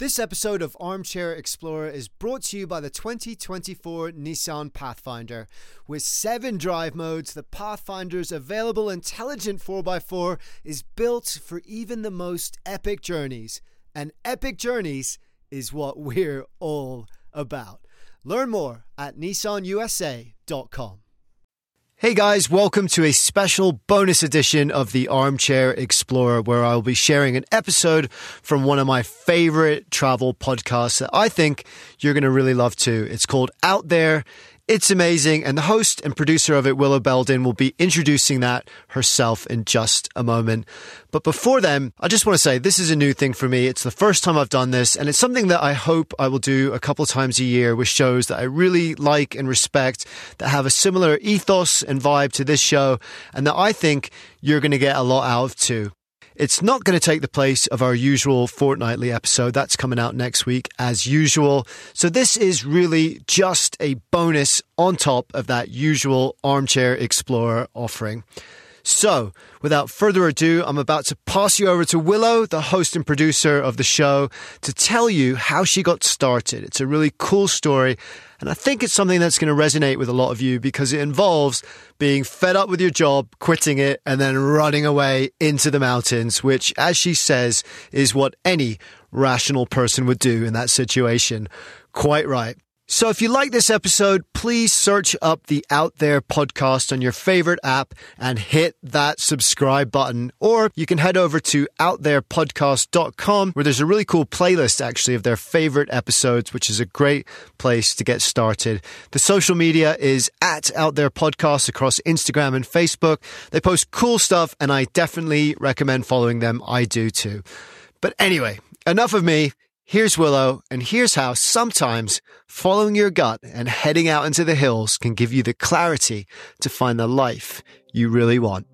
This episode of Armchair Explorer is brought to you by the 2024 Nissan Pathfinder. With seven drive modes, the Pathfinder's available intelligent 4x4 is built for even the most epic journeys. And epic journeys is what we're all about. Learn more at nissanusa.com. Hey guys, welcome to a special bonus edition of the Armchair Explorer, where I'll be sharing an episode from one of my favorite travel podcasts that I think you're going to really love too. It's called Out There. It's amazing. And the host and producer of it, Willow Belden, will be introducing that herself in just a moment. But before then, I just want to say this is a new thing for me. It's the first time I've done this, and it's something that I hope I will do a couple times a year with shows that I really like and respect, that have a similar ethos and vibe to this show, and that I think you're going to get a lot out of too. It's not going to take the place of our usual fortnightly episode. That's coming out next week as usual. So this is really just a bonus on top of that usual Armchair Explorer offering. So, without further ado, I'm about to pass you over to Willow, the host and producer of the show, to tell you how she got started. It's a really cool story, and I think it's something that's going to resonate with a lot of you because it involves being fed up with your job, quitting it, and then running away into the mountains, which, as she says, is what any rational person would do in that situation. Quite right. So if you like this episode, please search up the Out There podcast on your favorite app and hit that subscribe button. Or you can head over to outtherepodcast.com where there's a really cool playlist actually of their favorite episodes, which is a great place to get started. The social media is at Out There Podcast across Instagram and Facebook. They post cool stuff and I definitely recommend following them. I do too. But anyway, enough of me. Here's Willow, and here's how sometimes following your gut and heading out into the hills can give you the clarity to find the life you really want.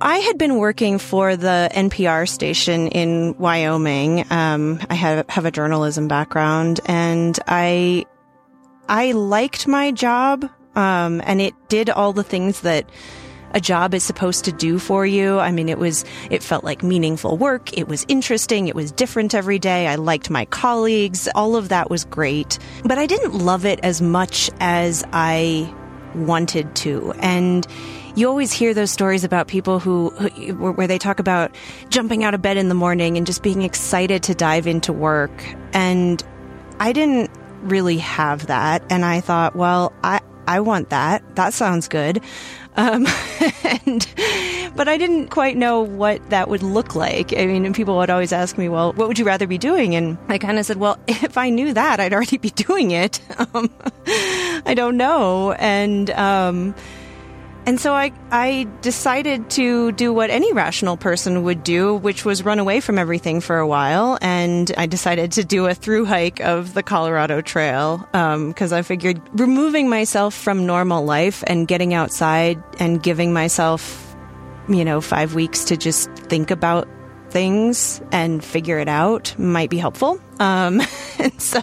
I had been working for the NPR station in Wyoming. Um, I have, have a journalism background, and I I liked my job, um, and it did all the things that a job is supposed to do for you. I mean, it was, it felt like meaningful work. It was interesting. It was different every day. I liked my colleagues. All of that was great. But I didn't love it as much as I wanted to. And you always hear those stories about people who, who, where they talk about jumping out of bed in the morning and just being excited to dive into work. And I didn't really have that. And I thought, well, I, I want that. That sounds good. Um, and, but I didn't quite know what that would look like. I mean, people would always ask me, well, what would you rather be doing? And I kind of said, well, if I knew that, I'd already be doing it. Um, I don't know. And, um, and so I, I decided to do what any rational person would do, which was run away from everything for a while. And I decided to do a through hike of the Colorado Trail because um, I figured removing myself from normal life and getting outside and giving myself, you know, five weeks to just think about things and figure it out might be helpful. Um, and so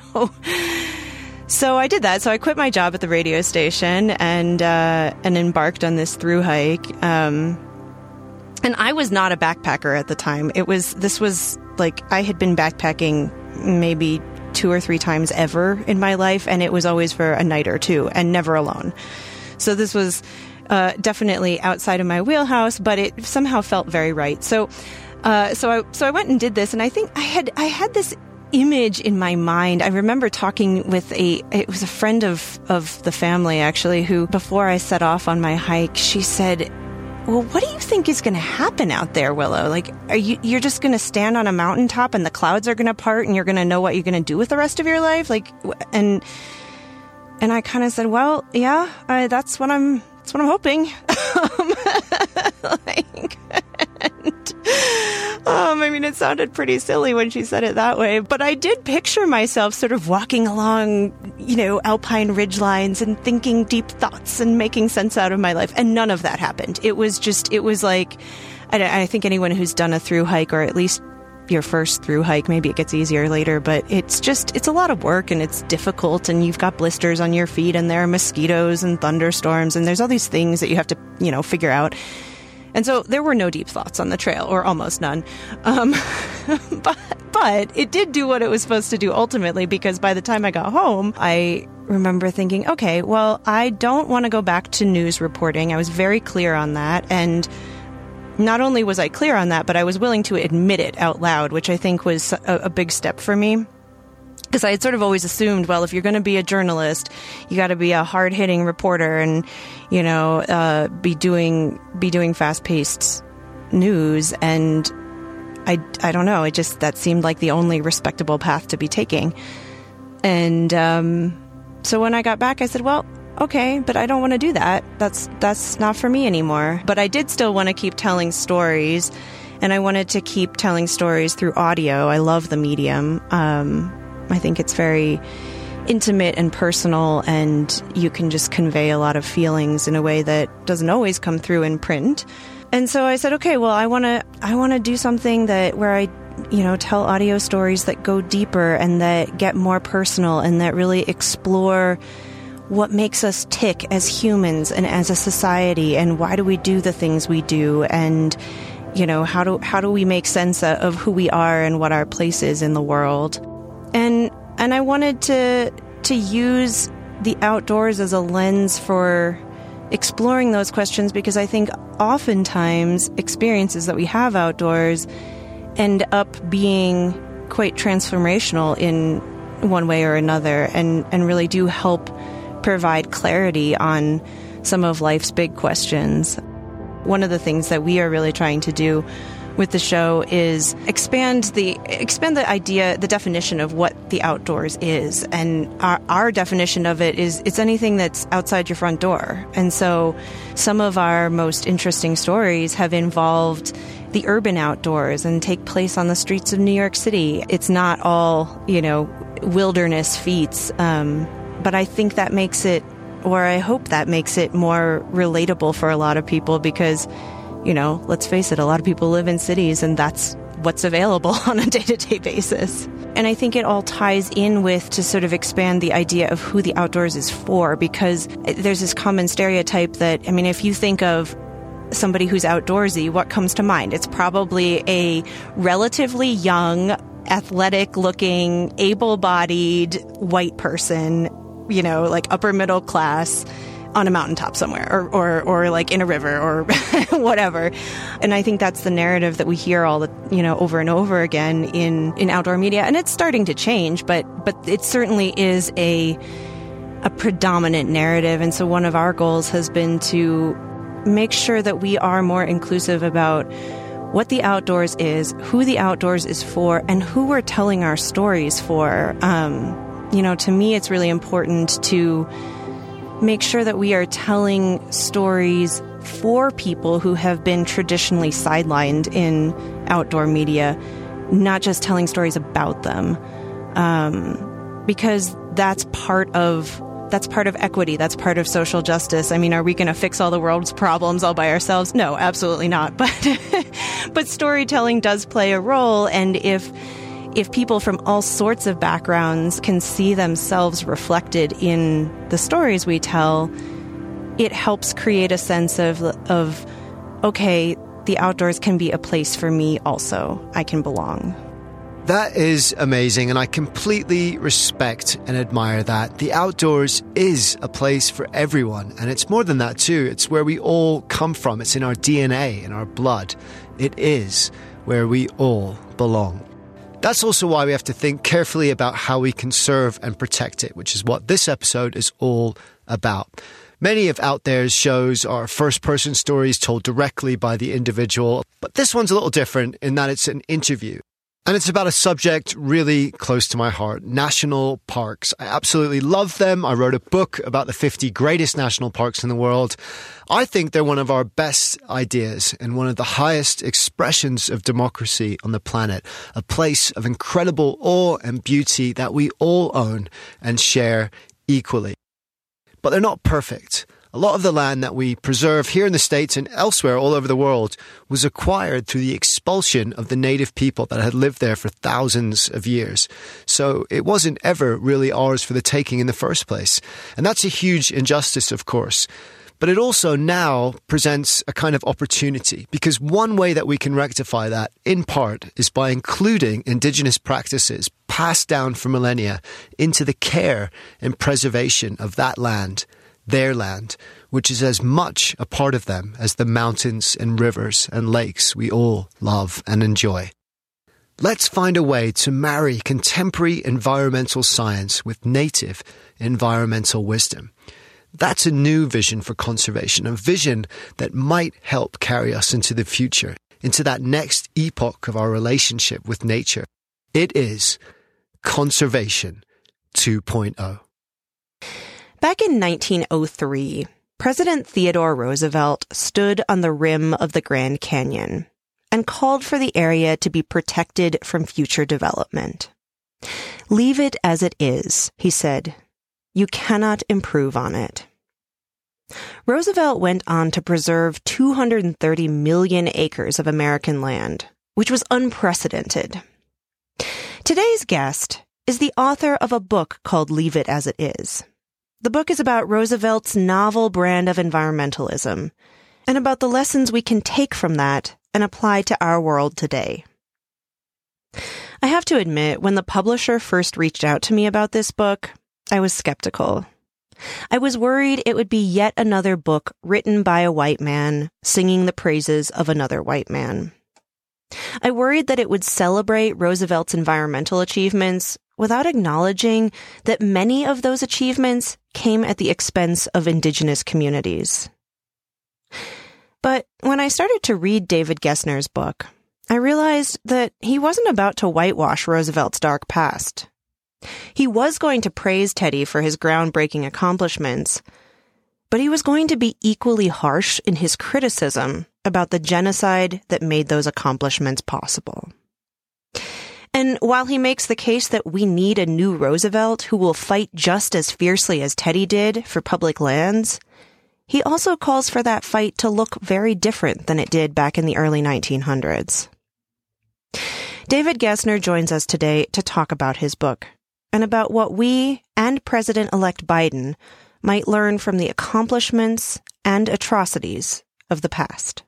so I did that. So I quit my job at the radio station and uh, and embarked on this through hike. Um, and I was not a backpacker at the time. It was this was like I had been backpacking maybe two or three times ever in my life, and it was always for a night or two, and never alone. So this was uh, definitely outside of my wheelhouse, but it somehow felt very right. So. Uh, so I so I went and did this, and I think I had I had this image in my mind. I remember talking with a, it was a friend of, of the family actually, who before I set off on my hike, she said, well, what do you think is going to happen out there, Willow? Like, are you, you're just going to stand on a mountaintop and the clouds are going to part and you're going to know what you're going to do with the rest of your life? Like, and, and I kind of said, well, yeah, that's what I'm, that's what I'm hoping. like, and, um, I mean, it sounded pretty silly when she said it that way, but I did picture myself sort of walking along, you know, alpine ridge lines and thinking deep thoughts and making sense out of my life. And none of that happened. It was just, it was like, I, I think anyone who's done a through hike or at least your first through hike, maybe it gets easier later, but it's just, it's a lot of work and it's difficult and you've got blisters on your feet and there are mosquitoes and thunderstorms and there's all these things that you have to, you know, figure out And so there were no deep thoughts on the trail, or almost none. Um, but, but it did do what it was supposed to do ultimately, because by the time I got home, I remember thinking, okay, well, I don't want to go back to news reporting. I was very clear on that. And not only was I clear on that, but I was willing to admit it out loud, which I think was a, a big step for me because I had sort of always assumed, well, if you're going to be a journalist, you got to be a hard hitting reporter and, you know, uh, be doing be doing fast paced news. And I I don't know, it just that seemed like the only respectable path to be taking. And um, so when I got back, I said, well. Okay, but I don't want to do that. That's that's not for me anymore. But I did still want to keep telling stories, and I wanted to keep telling stories through audio. I love the medium. Um, I think it's very intimate and personal, and you can just convey a lot of feelings in a way that doesn't always come through in print. And so I said, okay, well, I want to, I want to do something that where I, you know, tell audio stories that go deeper and that get more personal and that really explore what makes us tick as humans and as a society and why do we do the things we do and you know how do how do we make sense of who we are and what our place is in the world and and I wanted to to use the outdoors as a lens for exploring those questions because I think oftentimes experiences that we have outdoors end up being quite transformational in one way or another and, and really do help provide clarity on some of life's big questions. One of the things that we are really trying to do with the show is expand the expand the idea, the definition of what the outdoors is, and our, our definition of it is it's anything that's outside your front door. And so, some of our most interesting stories have involved the urban outdoors and take place on the streets of New York City. It's not all you know wilderness feats, um, but I think that makes it, or I hope that makes it more relatable for a lot of people because you know, let's face it, a lot of people live in cities and that's what's available on a day to day basis. And I think it all ties in with to sort of expand the idea of who the outdoors is for because there's this common stereotype that, I mean, if you think of somebody who's outdoorsy, what comes to mind? It's probably a relatively young, athletic looking, able bodied white person, you know, like upper middle class on a mountaintop somewhere or, or, or like in a river or whatever. And I think that's the narrative that we hear all the, you know, over and over again in, in outdoor media. And it's starting to change, but, but it certainly is a, a predominant narrative. And so one of our goals has been to make sure that we are more inclusive about what the outdoors is, who the outdoors is for, and who we're telling our stories for. Um, you know, to me, it's really important to make sure that we are telling stories for people who have been traditionally sidelined in outdoor media, not just telling stories about them. Um, because that's part of that's part of equity. That's part of social justice. I mean, are we going to fix all the world's problems all by ourselves? No, absolutely not. But but storytelling does play a role, and if if people from all sorts of backgrounds can see themselves reflected in the stories we tell, it helps create a sense of, of okay, the outdoors can be a place for me also. I can belong. That is amazing, and I completely respect and admire that. The outdoors is a place for everyone, and it's more than that, too. It's where we all come from, it's in our DNA, in our blood. It is where we all belong. That's also why we have to think carefully about how we conserve and protect it, which is what this episode is all about. Many of Out There's shows are first person stories told directly by the individual, but this one's a little different in that it's an interview. And it's about a subject really close to my heart national parks. I absolutely love them. I wrote a book about the 50 greatest national parks in the world. I think they're one of our best ideas and one of the highest expressions of democracy on the planet. A place of incredible awe and beauty that we all own and share equally. But they're not perfect. A lot of the land that we preserve here in the States and elsewhere all over the world was acquired through the expulsion of the native people that had lived there for thousands of years. So it wasn't ever really ours for the taking in the first place. And that's a huge injustice, of course. But it also now presents a kind of opportunity because one way that we can rectify that, in part, is by including indigenous practices passed down for millennia into the care and preservation of that land, their land, which is as much a part of them as the mountains and rivers and lakes we all love and enjoy. Let's find a way to marry contemporary environmental science with native environmental wisdom. That's a new vision for conservation, a vision that might help carry us into the future, into that next epoch of our relationship with nature. It is Conservation 2.0. Back in 1903, President Theodore Roosevelt stood on the rim of the Grand Canyon and called for the area to be protected from future development. Leave it as it is, he said. You cannot improve on it. Roosevelt went on to preserve 230 million acres of American land, which was unprecedented. Today's guest is the author of a book called Leave It As It Is. The book is about Roosevelt's novel brand of environmentalism and about the lessons we can take from that and apply to our world today. I have to admit, when the publisher first reached out to me about this book, I was skeptical. I was worried it would be yet another book written by a white man singing the praises of another white man. I worried that it would celebrate Roosevelt's environmental achievements without acknowledging that many of those achievements came at the expense of indigenous communities. But when I started to read David Gessner's book, I realized that he wasn't about to whitewash Roosevelt's dark past. He was going to praise Teddy for his groundbreaking accomplishments, but he was going to be equally harsh in his criticism about the genocide that made those accomplishments possible. And while he makes the case that we need a new Roosevelt who will fight just as fiercely as Teddy did for public lands, he also calls for that fight to look very different than it did back in the early 1900s. David Gessner joins us today to talk about his book and about what we and President elect Biden might learn from the accomplishments and atrocities of the past.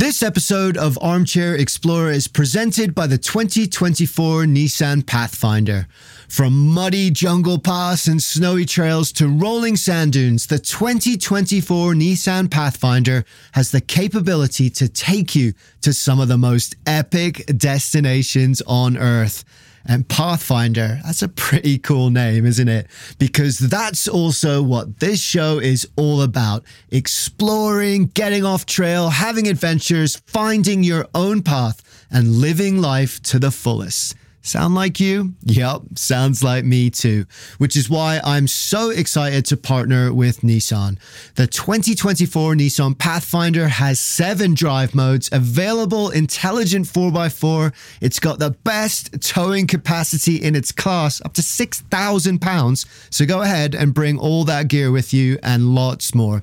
This episode of Armchair Explorer is presented by the 2024 Nissan Pathfinder. From muddy jungle paths and snowy trails to rolling sand dunes, the 2024 Nissan Pathfinder has the capability to take you to some of the most epic destinations on Earth. And Pathfinder, that's a pretty cool name, isn't it? Because that's also what this show is all about exploring, getting off trail, having adventures, finding your own path, and living life to the fullest. Sound like you? Yep, sounds like me too. Which is why I'm so excited to partner with Nissan. The 2024 Nissan Pathfinder has seven drive modes, available intelligent 4x4. It's got the best towing capacity in its class, up to 6,000 pounds. So go ahead and bring all that gear with you and lots more.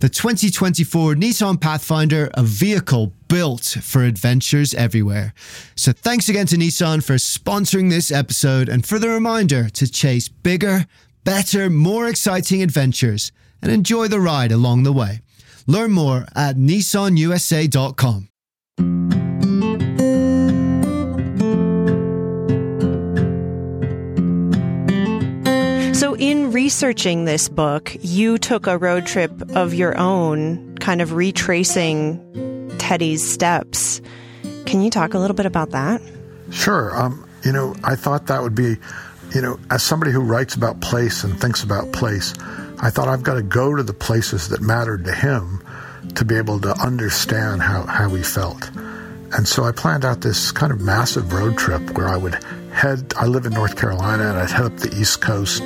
The 2024 Nissan Pathfinder, a vehicle built for adventures everywhere. So thanks again to Nissan for sponsoring this episode and for the reminder to chase bigger, better, more exciting adventures and enjoy the ride along the way. Learn more at nissanusa.com. So, in researching this book, you took a road trip of your own, kind of retracing Teddy's steps. Can you talk a little bit about that? Sure. Um, you know, I thought that would be, you know, as somebody who writes about place and thinks about place, I thought I've got to go to the places that mattered to him to be able to understand how, how he felt. And so I planned out this kind of massive road trip where I would head, I live in North Carolina, and I'd head up the East Coast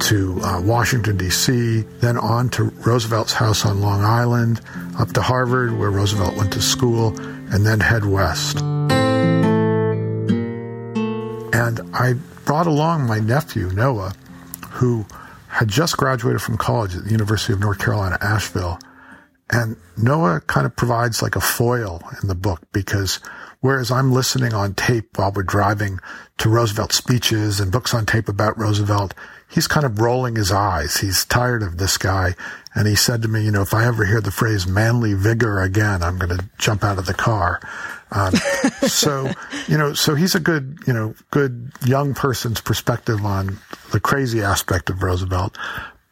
to uh, Washington, D.C., then on to Roosevelt's house on Long Island, up to Harvard, where Roosevelt went to school, and then head west. And I brought along my nephew, Noah, who had just graduated from college at the University of North Carolina, Asheville. And Noah kind of provides like a foil in the book because Whereas I'm listening on tape while we're driving to Roosevelt speeches and books on tape about Roosevelt. He's kind of rolling his eyes. He's tired of this guy. And he said to me, you know, if I ever hear the phrase manly vigor again, I'm going to jump out of the car. Um, so, you know, so he's a good, you know, good young person's perspective on the crazy aspect of Roosevelt.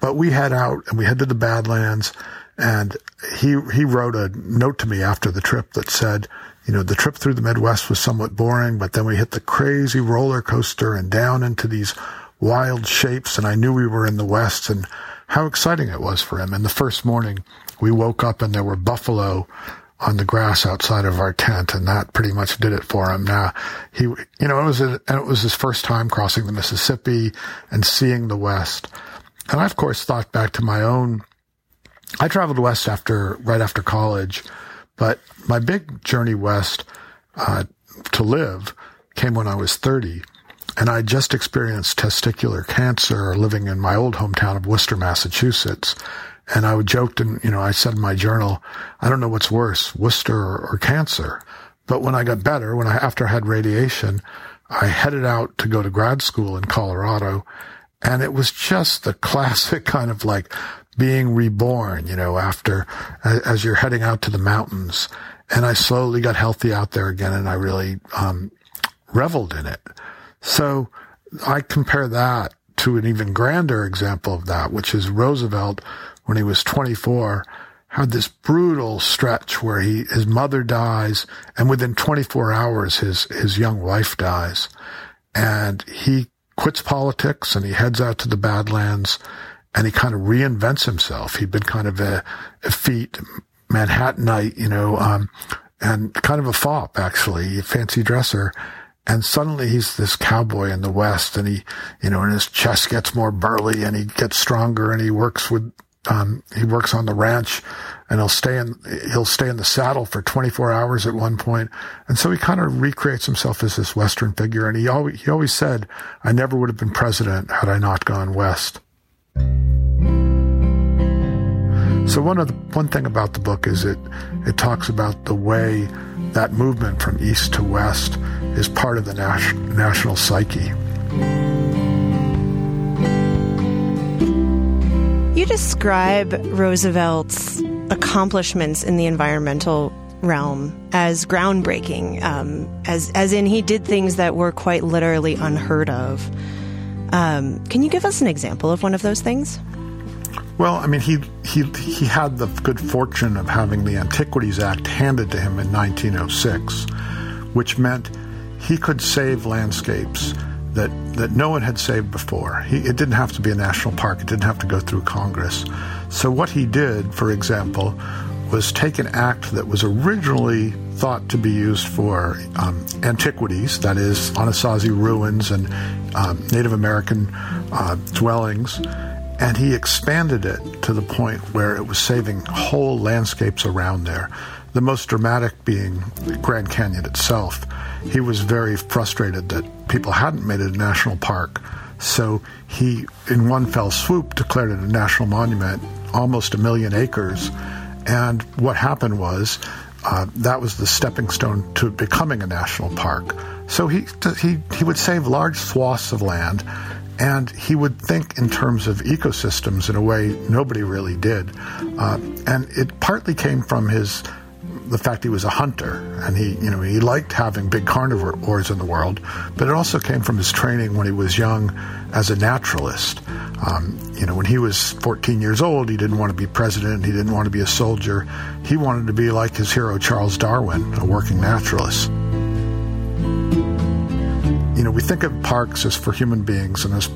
But we head out and we head to the Badlands and he, he wrote a note to me after the trip that said, you know, the trip through the Midwest was somewhat boring, but then we hit the crazy roller coaster and down into these wild shapes. And I knew we were in the West and how exciting it was for him. And the first morning we woke up and there were buffalo on the grass outside of our tent, and that pretty much did it for him. Now he, you know, it was a, it was his first time crossing the Mississippi and seeing the West. And I, of course, thought back to my own. I traveled west after right after college, but my big journey west uh, to live came when I was thirty, and I just experienced testicular cancer living in my old hometown of Worcester, Massachusetts. And I joked and, you know, I said in my journal, I don't know what's worse, Worcester or, or cancer. But when I got better, when I, after I had radiation, I headed out to go to grad school in Colorado. And it was just the classic kind of like being reborn, you know, after, as you're heading out to the mountains. And I slowly got healthy out there again and I really, um, reveled in it. So I compare that to an even grander example of that, which is Roosevelt when he was 24 had this brutal stretch where he his mother dies and within 24 hours his his young wife dies. And he quits politics and he heads out to the badlands and he kind of reinvents himself. He'd been kind of a effete manhattanite you know um, and kind of a fop actually a fancy dresser and suddenly he's this cowboy in the West and he, you know, and his chest gets more burly and he gets stronger and he works with, um, he works on the ranch and he'll stay in, he'll stay in the saddle for 24 hours at one point. And so he kind of recreates himself as this Western figure. And he always, he always said, I never would have been president had I not gone West. So one of the, one thing about the book is it, it talks about the way that movement from east to west is part of the nas- national psyche. You describe Roosevelt's accomplishments in the environmental realm as groundbreaking, um, as as in he did things that were quite literally unheard of. Um, can you give us an example of one of those things? Well, I mean, he he he had the good fortune of having the Antiquities Act handed to him in 1906, which meant he could save landscapes that that no one had saved before. He, it didn't have to be a national park. It didn't have to go through Congress. So what he did, for example, was take an act that was originally thought to be used for um, antiquities, that is, Anasazi ruins and um, Native American uh, dwellings and he expanded it to the point where it was saving whole landscapes around there. The most dramatic being Grand Canyon itself. He was very frustrated that people hadn't made it a national park. So he, in one fell swoop, declared it a national monument, almost a million acres. And what happened was uh, that was the stepping stone to becoming a national park. So he, he, he would save large swaths of land and he would think in terms of ecosystems in a way nobody really did. Uh, and it partly came from his the fact he was a hunter and he you know he liked having big carnivores in the world but it also came from his training when he was young as a naturalist. Um, you know when he was 14 years old he didn't want to be president he didn't want to be a soldier. He wanted to be like his hero charles darwin a working naturalist know, we think of parks as for human beings and as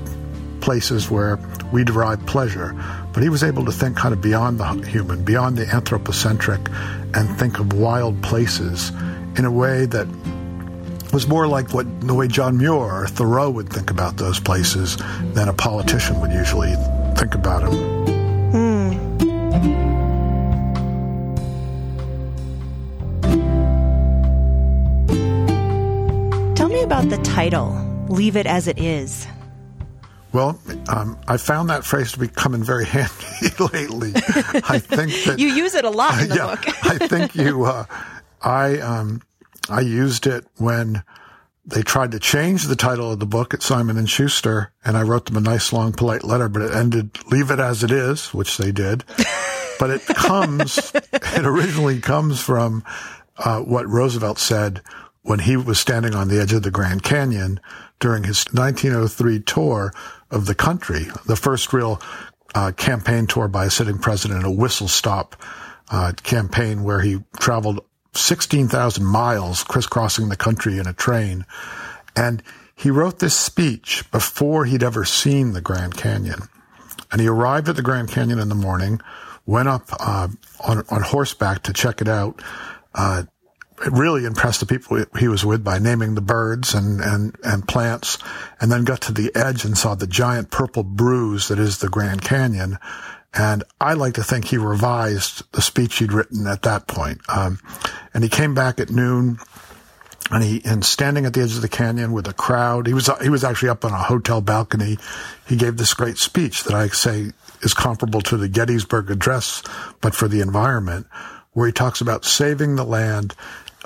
places where we derive pleasure, but he was able to think kind of beyond the human, beyond the anthropocentric, and think of wild places in a way that was more like what the way John Muir or Thoreau would think about those places than a politician would usually think about them. About the title, Leave It As It Is? Well, um, I found that phrase to be coming very handy lately. I think that you use it a lot in the yeah, book. I think you, uh, I, um, I used it when they tried to change the title of the book at Simon and Schuster, and I wrote them a nice, long, polite letter, but it ended "Leave it as it is," which they did. but it comes, it originally comes from uh, what Roosevelt said when he was standing on the edge of the Grand Canyon during his 1903 tour of the country, the first real uh, campaign tour by a sitting president, a whistle stop uh, campaign where he traveled 16,000 miles crisscrossing the country in a train. And he wrote this speech before he'd ever seen the Grand Canyon. And he arrived at the Grand Canyon in the morning, went up uh, on, on horseback to check it out, uh, really impressed the people he was with by naming the birds and, and, and plants, and then got to the edge and saw the giant purple bruise that is the Grand Canyon. And I like to think he revised the speech he'd written at that point. Um, and he came back at noon and he, and standing at the edge of the canyon with a crowd, he was, he was actually up on a hotel balcony. He gave this great speech that I say is comparable to the Gettysburg Address, but for the environment, where he talks about saving the land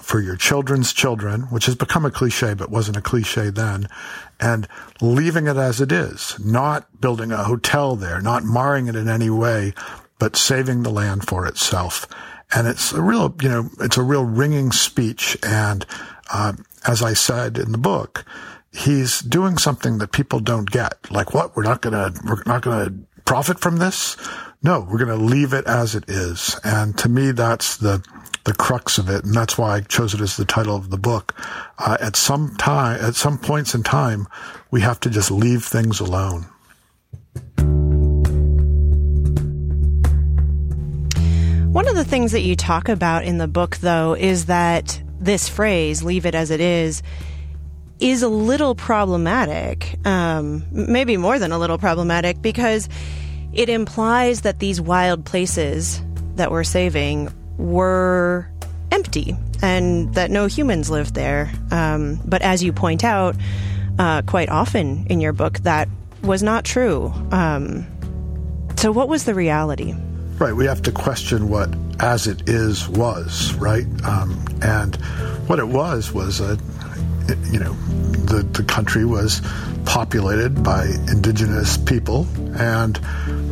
for your children's children, which has become a cliche, but wasn't a cliche then, and leaving it as it is, not building a hotel there, not marring it in any way, but saving the land for itself. And it's a real, you know, it's a real ringing speech. And, uh, as I said in the book, he's doing something that people don't get. Like what? We're not gonna, we're not gonna profit from this? No, we're gonna leave it as it is. And to me, that's the, the crux of it, and that's why I chose it as the title of the book. Uh, at some time, at some points in time, we have to just leave things alone. One of the things that you talk about in the book, though, is that this phrase, leave it as it is, is a little problematic. Um, maybe more than a little problematic because it implies that these wild places that we're saving were empty and that no humans lived there. Um, but as you point out, uh, quite often in your book, that was not true. Um, so, what was the reality? Right. We have to question what as it is was, right? Um, and what it was was a, you know, the, the country was populated by indigenous people, and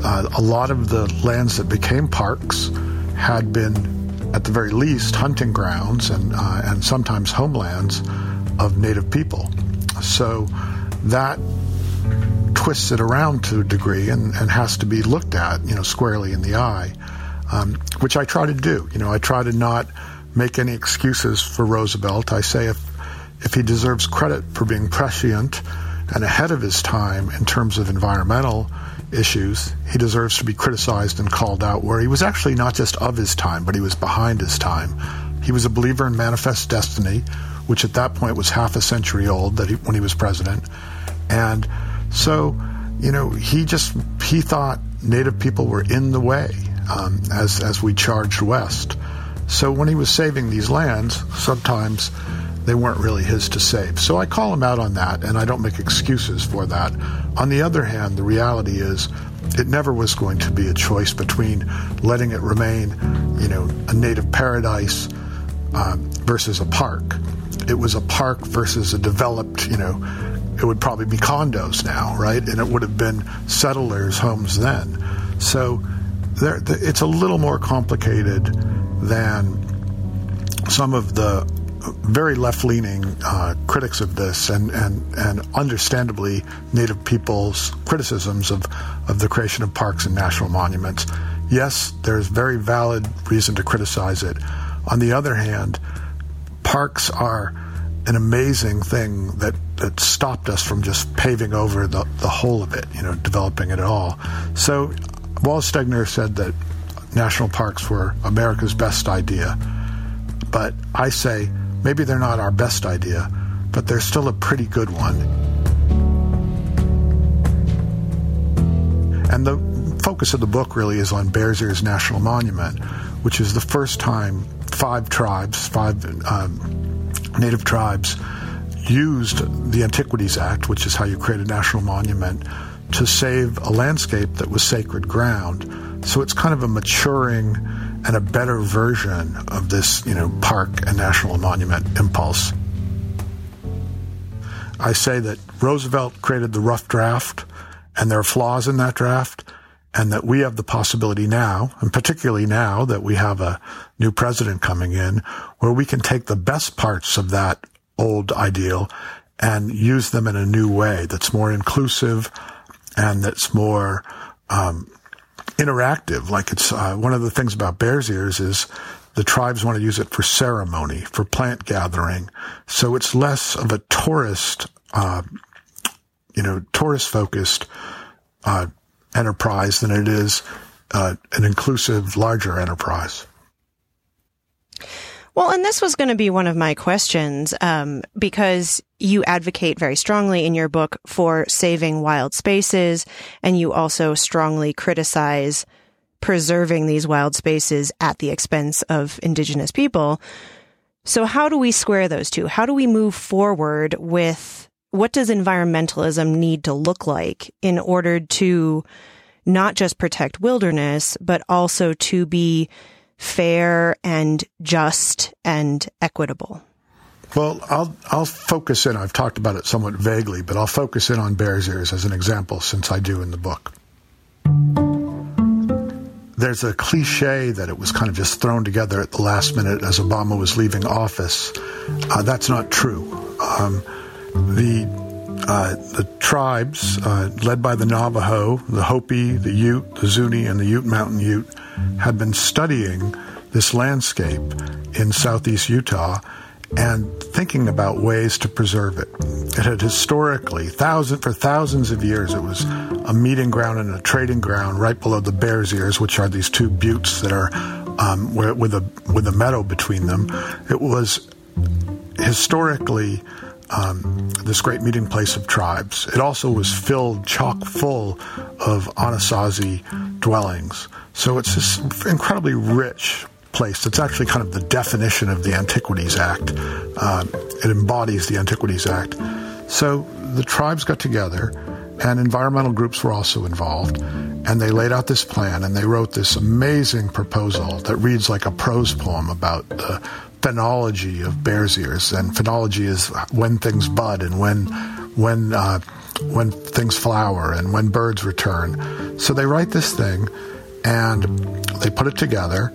uh, a lot of the lands that became parks had been, at the very least, hunting grounds and, uh, and sometimes homelands of native people. So that twists it around to a degree and, and has to be looked at, you know, squarely in the eye, um, which I try to do. You know, I try to not make any excuses for Roosevelt. I say if if he deserves credit for being prescient and ahead of his time in terms of environmental issues, he deserves to be criticized and called out, where he was actually not just of his time, but he was behind his time. He was a believer in manifest destiny, which at that point was half a century old that he, when he was president. And so, you know, he just, he thought native people were in the way um, as, as we charged west. So when he was saving these lands, sometimes they weren't really his to save. So I call him out on that, and I don't make excuses for that. On the other hand, the reality is it never was going to be a choice between letting it remain, you know, a native paradise uh, versus a park. It was a park versus a developed, you know, it would probably be condos now, right? And it would have been settlers' homes then. So there, it's a little more complicated than some of the very left leaning uh, critics of this and, and, and understandably Native people's criticisms of, of the creation of parks and national monuments. Yes, there's very valid reason to criticize it. On the other hand, parks are an amazing thing that, that stopped us from just paving over the, the whole of it, you know, developing it at all. So Wallace Stegner said that national parks were America's best idea. But I say Maybe they're not our best idea, but they're still a pretty good one. And the focus of the book really is on Bears Ears National Monument, which is the first time five tribes, five um, native tribes, used the Antiquities Act, which is how you create a national monument, to save a landscape that was sacred ground. So it's kind of a maturing and a better version of this, you know, park and national monument impulse. I say that Roosevelt created the rough draft, and there are flaws in that draft, and that we have the possibility now, and particularly now that we have a new president coming in, where we can take the best parts of that old ideal and use them in a new way that's more inclusive and that's more um, interactive. Like it's uh, one of the things about Bears Ears is the tribes want to use it for ceremony, for plant gathering. So it's less of a tourist, uh, you know, tourist focused uh, enterprise than it is uh, an inclusive, larger enterprise. Well, and this was going to be one of my questions um, because you advocate very strongly in your book for saving wild spaces, and you also strongly criticize preserving these wild spaces at the expense of indigenous people. So, how do we square those two? How do we move forward with what does environmentalism need to look like in order to not just protect wilderness, but also to be fair and just and equitable? Well, I'll I'll focus in. I've talked about it somewhat vaguely, but I'll focus in on Bears Ears as an example, since I do in the book. There's a cliche that it was kind of just thrown together at the last minute as Obama was leaving office. Uh, that's not true. Um, the uh, the tribes, uh, led by the Navajo, the Hopi, the Ute, the Zuni, and the Ute Mountain Ute, had been studying this landscape in southeast Utah and thinking about ways to preserve it. It had historically, thousand for thousands of years, it was a meeting ground and a trading ground right below the Bears Ears, which are these two buttes that are um, with a with a meadow between them. It was historically um, this great meeting place of tribes. It also was filled chock full of Anasazi dwellings. So it's this incredibly rich place. It's actually kind of the definition of the Antiquities Act. Uh, it embodies the Antiquities Act. So the tribes got together, and environmental groups were also involved, and they laid out this plan, and they wrote this amazing proposal that reads like a prose poem about the phenology of Bears Ears, and phenology is when things bud and when when uh, when things flower and when birds return. So they write this thing, and they put it together,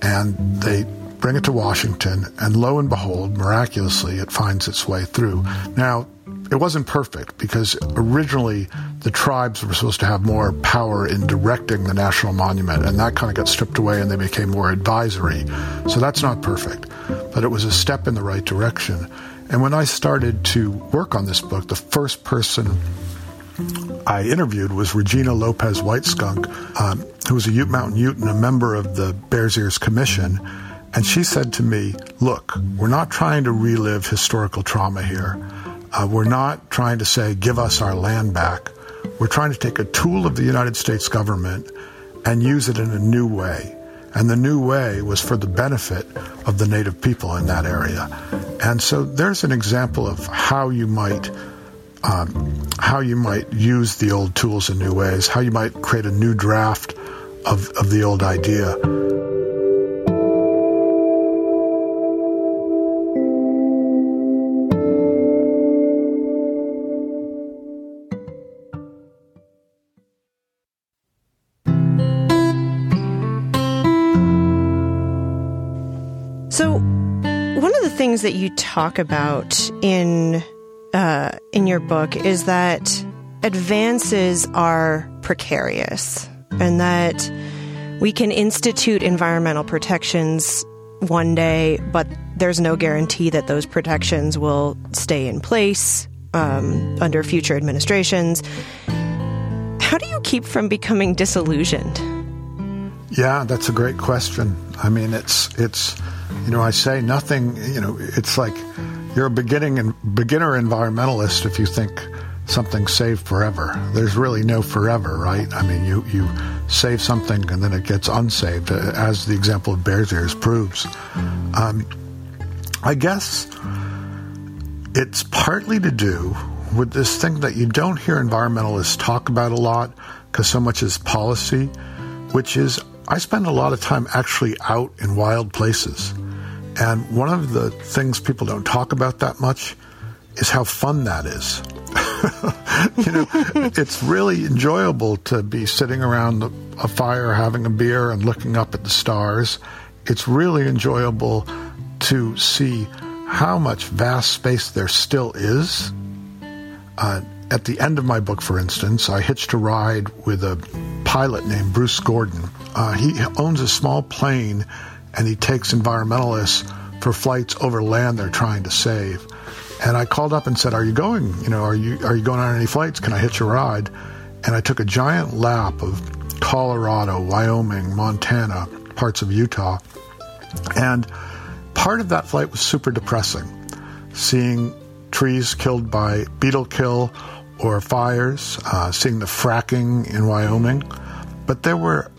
and they bring it to Washington, and lo and behold, miraculously, it finds its way through. Now, it wasn't perfect because originally the tribes were supposed to have more power in directing the national monument, and that kind of got stripped away and they became more advisory. So that's not perfect, but it was a step in the right direction. And when I started to work on this book, the first person I interviewed was Regina Lopez-Whiteskunk, um, who was a Ute Mountain Ute and a member of the Bears Ears Commission. And she said to me, Look, we're not trying to relive historical trauma here. Uh, we're not trying to say, give us our land back. We're trying to take a tool of the United States government and use it in a new way. And the new way was for the benefit of the native people in that area. And so there's an example of how you might um, how you might use the old tools in new ways, how you might create a new draft of, of the old idea. Things that you talk about in uh, in your book is that advances are precarious, and that we can institute environmental protections one day, but there's no guarantee that those protections will stay in place um, under future administrations. How do you keep from becoming disillusioned? Yeah, that's a great question. I mean, it's it's you know, I say nothing, you know, it's like you're a beginning and beginner environmentalist if you think something's saved forever. There's really no forever, right? I mean, you, you save something and then it gets unsaved, uh, as the example of Bears Ears proves. Um, I guess it's partly to do with this thing that you don't hear environmentalists talk about a lot because so much is policy, which is I spend a lot of time actually out in wild places. And one of the things people don't talk about that much is how fun that is. you know, it's really enjoyable to be sitting around a fire having a beer and looking up at the stars. It's really enjoyable to see how much vast space there still is. Uh, at the end of my book, for instance, I hitched a ride with a pilot named Bruce Gordon. Uh, he owns a small plane and he takes environmentalists for flights over land they're trying to save. And I called up and said, "Are you going? You know, are you are you going on any flights? Can I hitch a ride?" And I took a giant lap of Colorado, Wyoming, Montana, parts of Utah, and part of that flight was super depressing. Seeing trees killed by beetle kill or fires, uh, seeing the fracking in Wyoming, but there were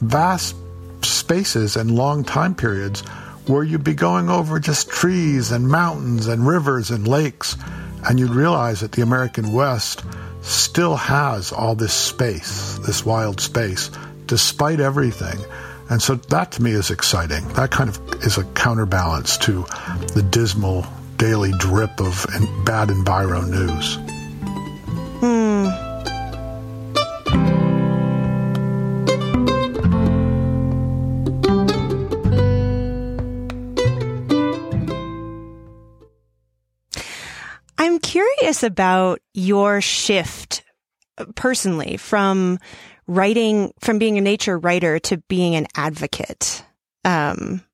vast spaces and long time periods where you'd be going over just trees and mountains and rivers and lakes, and you'd realize that the American West still has all this space, this wild space, despite everything. And so that to me is exciting. That kind of is a counterbalance to the dismal daily drip of bad enviro news. About your shift personally from writing, from being a nature writer to being an advocate. Um,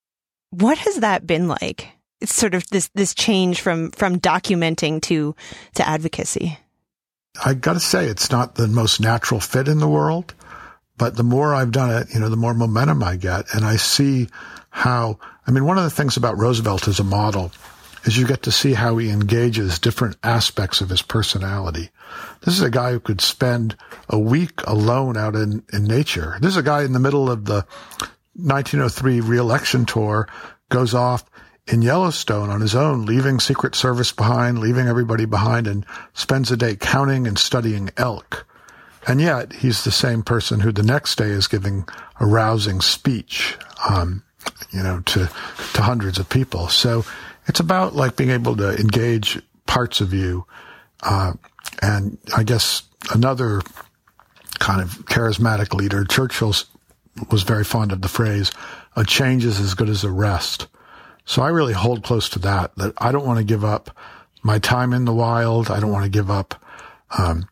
what has that been like? It's sort of this, this change from, from documenting to, to advocacy. I gotta say, it's not the most natural fit in the world, but the more I've done it, you know, the more momentum I get. And I see how, I mean, one of the things about Roosevelt as a model is you get to see how he engages different aspects of his personality. This is a guy who could spend a week alone out in, in nature. This is a guy in the middle of the 1903 reelection tour, goes off in Yellowstone on his own, leaving Secret Service behind, leaving everybody behind, and spends a day counting and studying elk. And yet, he's the same person who the next day is giving a rousing speech, um, you know, to to hundreds of people. So it's about like being able to engage parts of you. Uh, and I guess another kind of charismatic leader, Churchill was very fond of the phrase, a change is as good as a rest. So I really hold close to that, that I don't want to give up my time in the wild. I don't want to give up, um,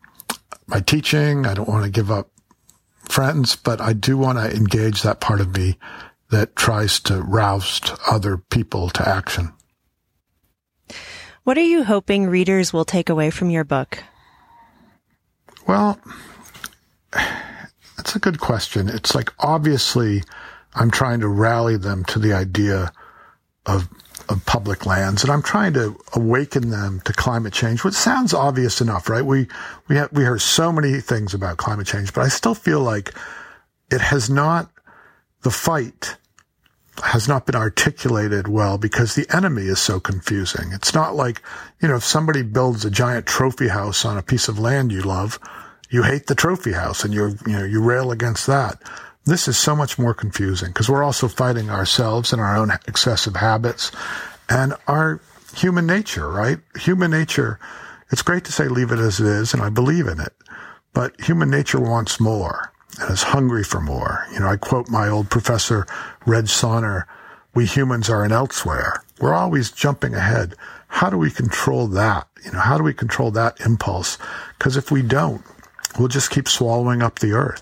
my teaching. I don't want to give up friends, but I do want to engage that part of me that tries to roust other people to action. What are you hoping readers will take away from your book? Well, that's a good question. It's like obviously I'm trying to rally them to the idea of of public lands, and I'm trying to awaken them to climate change, which sounds obvious enough, right? We we we hear so many things about climate change, but I still feel like it has not the fight has not been articulated well because the enemy is so confusing. It's not like, you know, if somebody builds a giant trophy house on a piece of land you love, you hate the trophy house and you you know, you rail against that. This is so much more confusing because we're also fighting ourselves and our own excessive habits and our human nature, right? Human nature, it's great to say leave it as it is, and I believe in it, but human nature wants more and is hungry for more. You know, I quote my old professor, Reg Saner, we humans are an elsewhere. We're always jumping ahead. How do we control that? You know, how do we control that impulse? Because if we don't, we'll just keep swallowing up the earth.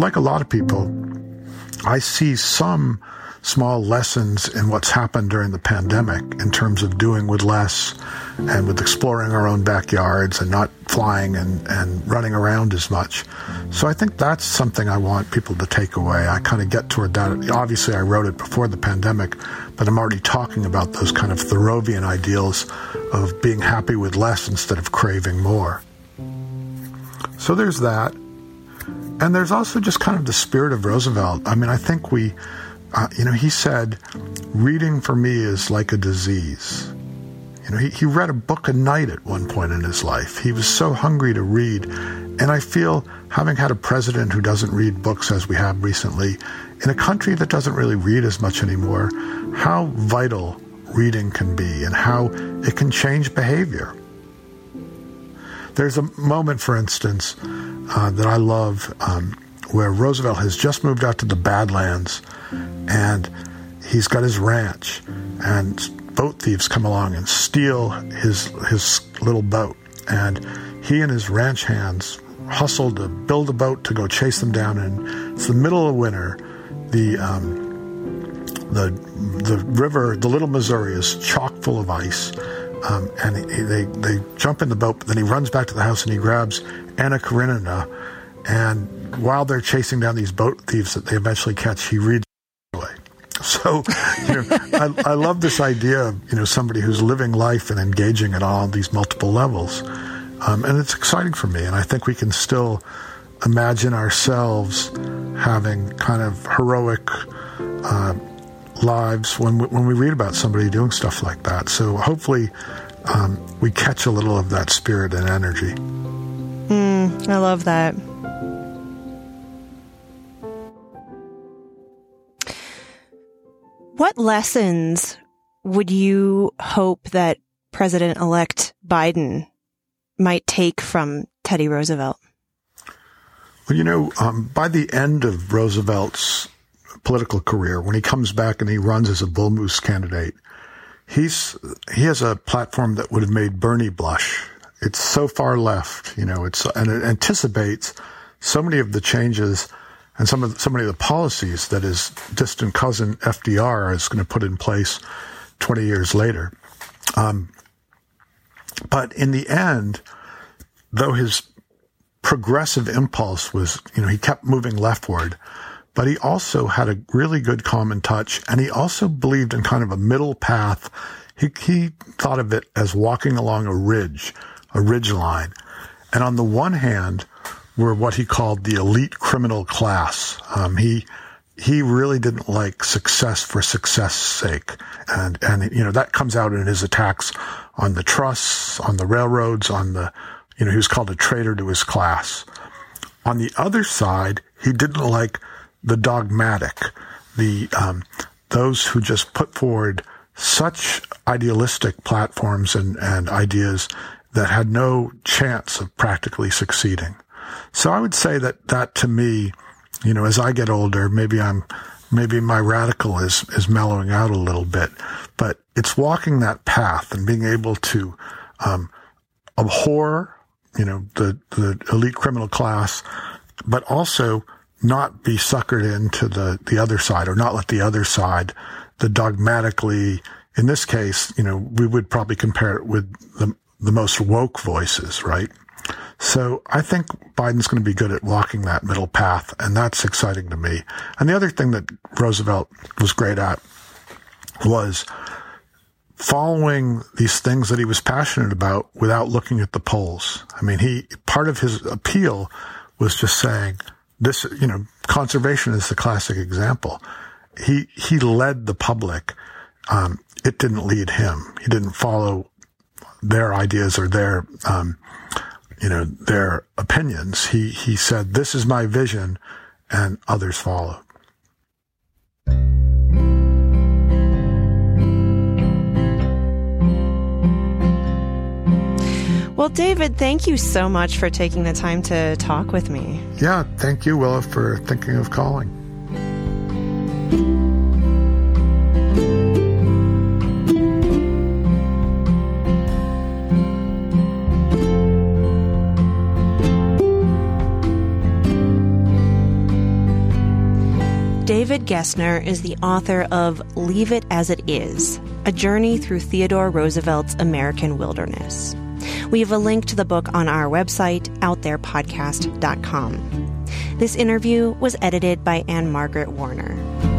Like a lot of people, I see some small lessons in what's happened during the pandemic in terms of doing with less and with exploring our own backyards and not flying and, and running around as much. So I think that's something I want people to take away. I kind of get toward that. Obviously, I wrote it before the pandemic, but I'm already talking about those kind of Thoreauvian ideals of being happy with less instead of craving more. So there's that. And there's also just kind of the spirit of Roosevelt. I mean, I think we uh, you know, he said, reading for me is like a disease. You know, he, he read a book a night at one point in his life. He was so hungry to read. And I feel, having had a president who doesn't read books as we have recently, in a country that doesn't really read as much anymore, how vital reading can be and how it can change behavior. There's a moment, for instance, uh, that I love um, where Roosevelt has just moved out to the Badlands and he's got his ranch and boat thieves come along and steal his his little boat. And he and his ranch hands hustle to build a boat to go chase them down and it's the middle of winter. The um, the the river the little Missouri is chock full of ice um, and he, they they jump in the boat but then he runs back to the house and he grabs Anna Karenina and while they're chasing down these boat thieves that they eventually catch, he reads away. So, you know, I, I love this idea of, you know, somebody who's living life and engaging at all these multiple levels. Um, and it's exciting for me. And I think we can still imagine ourselves having kind of heroic uh, lives when we, when we read about somebody doing stuff like that. So hopefully um, we catch a little of that spirit and energy. Mm, I love that. What lessons would you hope that President elect Biden might take from Teddy Roosevelt? Well, you know, um, by the end of Roosevelt's political career, when he comes back and he runs as a bull moose candidate, he's he has a platform that would have made Bernie blush. It's so far left, you know, it's and it anticipates so many of the changes and some of the, so many of the policies that his distant cousin FDR is going to put in place 20 years later. Um, but in the end, though his progressive impulse was, you know, he kept moving leftward, but he also had a really good common touch, and he also believed in kind of a middle path. He, he thought of it as walking along a ridge, a ridge line. And on the one hand, were what he called the elite criminal class. Um, he he really didn't like success for success sake, and and you know that comes out in his attacks on the trusts, on the railroads, on the you know he was called a traitor to his class. On the other side, he didn't like the dogmatic, the um, those who just put forward such idealistic platforms and, and ideas that had no chance of practically succeeding. So I would say that that to me, you know, as I get older, maybe I'm, maybe my radical is, is mellowing out a little bit, but it's walking that path and being able to, um, abhor, you know, the, the elite criminal class, but also not be suckered into the, the other side or not let the other side, the dogmatically, in this case, you know, we would probably compare it with the, the most woke voices, right? So I think Biden's going to be good at walking that middle path, and that's exciting to me. And the other thing that Roosevelt was great at was following these things that he was passionate about without looking at the polls. I mean, he, part of his appeal was just saying this, you know, conservation is the classic example. He, he led the public. Um, it didn't lead him. He didn't follow their ideas or their, um, you know, their opinions. He, he said, this is my vision and others followed. Well, David, thank you so much for taking the time to talk with me. Yeah, thank you, Willow, for thinking of calling. Gessner is the author of Leave It As It Is A Journey Through Theodore Roosevelt's American Wilderness. We have a link to the book on our website, outtherepodcast.com. This interview was edited by Anne Margaret Warner.